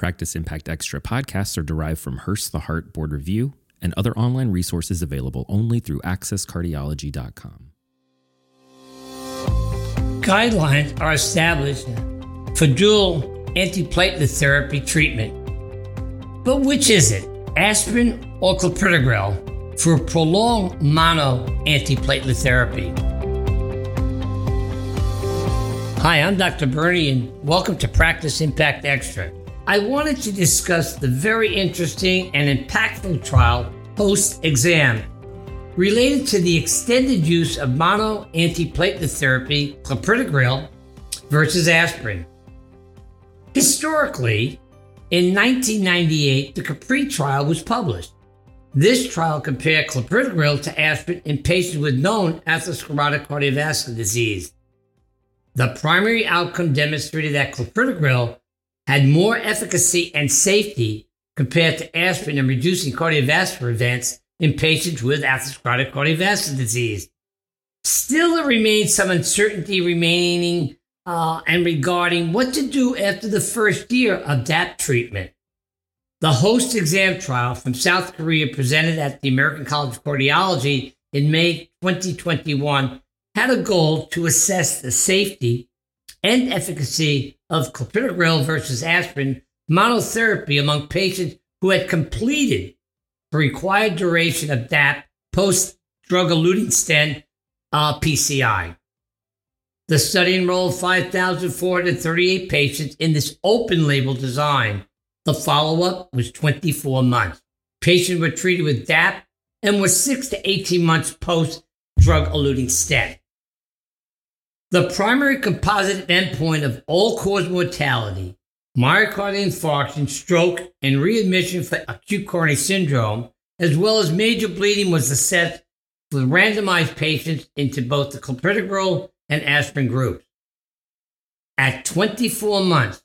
Practice Impact Extra podcasts are derived from Hurst the Heart Board Review and other online resources available only through accesscardiology.com. Guidelines are established for dual antiplatelet therapy treatment. But which is it, aspirin or clopidogrel, for prolonged mono antiplatelet therapy? Hi, I'm Dr. Bernie, and welcome to Practice Impact Extra. I wanted to discuss the very interesting and impactful trial HOST-EXAM related to the extended use of mono antiplatelet therapy, clopidogrel, versus aspirin. Historically, in 1998, the CAPRIE trial was published. This trial compared clopidogrel to aspirin in patients with known atherosclerotic cardiovascular disease. The primary outcome demonstrated that clopidogrel had more efficacy and safety compared to aspirin in reducing cardiovascular events in patients with atherosclerotic cardiovascular disease. Still, there remains some uncertainty remaining uh, and regarding what to do after the first year of that treatment. The host exam trial from South Korea presented at the American College of Cardiology in May 2021 had a goal to assess the safety and efficacy of clopidogrel versus aspirin monotherapy among patients who had completed the required duration of DAP post drug eluting stent uh, PCI. The study enrolled 5,438 patients in this open label design. The follow up was 24 months. Patients were treated with DAP and were 6 to 18 months post drug eluting stent. The primary composite endpoint of all cause mortality, myocardial infarction, stroke, and readmission for acute coronary syndrome, as well as major bleeding, was assessed for randomized patients into both the clopidogrel and aspirin groups. At 24 months,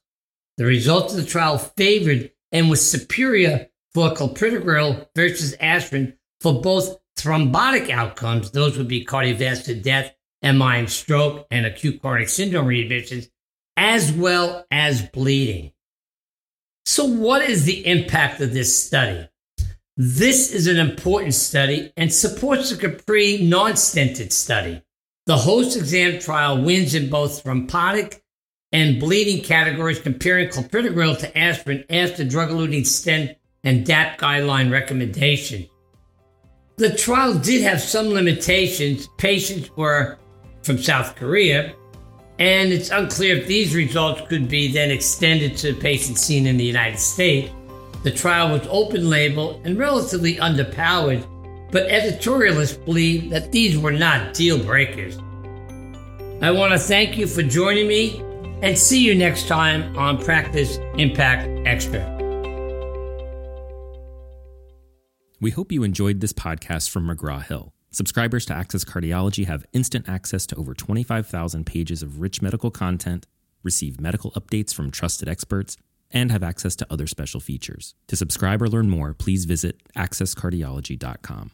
the results of the trial favored and was superior for clopidogrel versus aspirin for both thrombotic outcomes, those would be cardiovascular death MI stroke and acute coronary syndrome readmissions, as well as bleeding. So, what is the impact of this study? This is an important study and supports the CAPRIE non stented study. The host exam trial wins in both thrombotic and bleeding categories, comparing clopidogrel to aspirin after drug eluting stent and DAP guideline recommendation. The trial did have some limitations. Patients were from South Korea, and it's unclear if these results could be then extended to patients seen in the United States. The trial was open label and relatively underpowered, but editorialists believe that these were not deal breakers. I want to thank you for joining me and see you next time on Practice Impact Extra. We hope you enjoyed this podcast from McGraw Hill. Subscribers to Access Cardiology have instant access to over 25,000 pages of rich medical content, receive medical updates from trusted experts, and have access to other special features. To subscribe or learn more, please visit accesscardiology.com.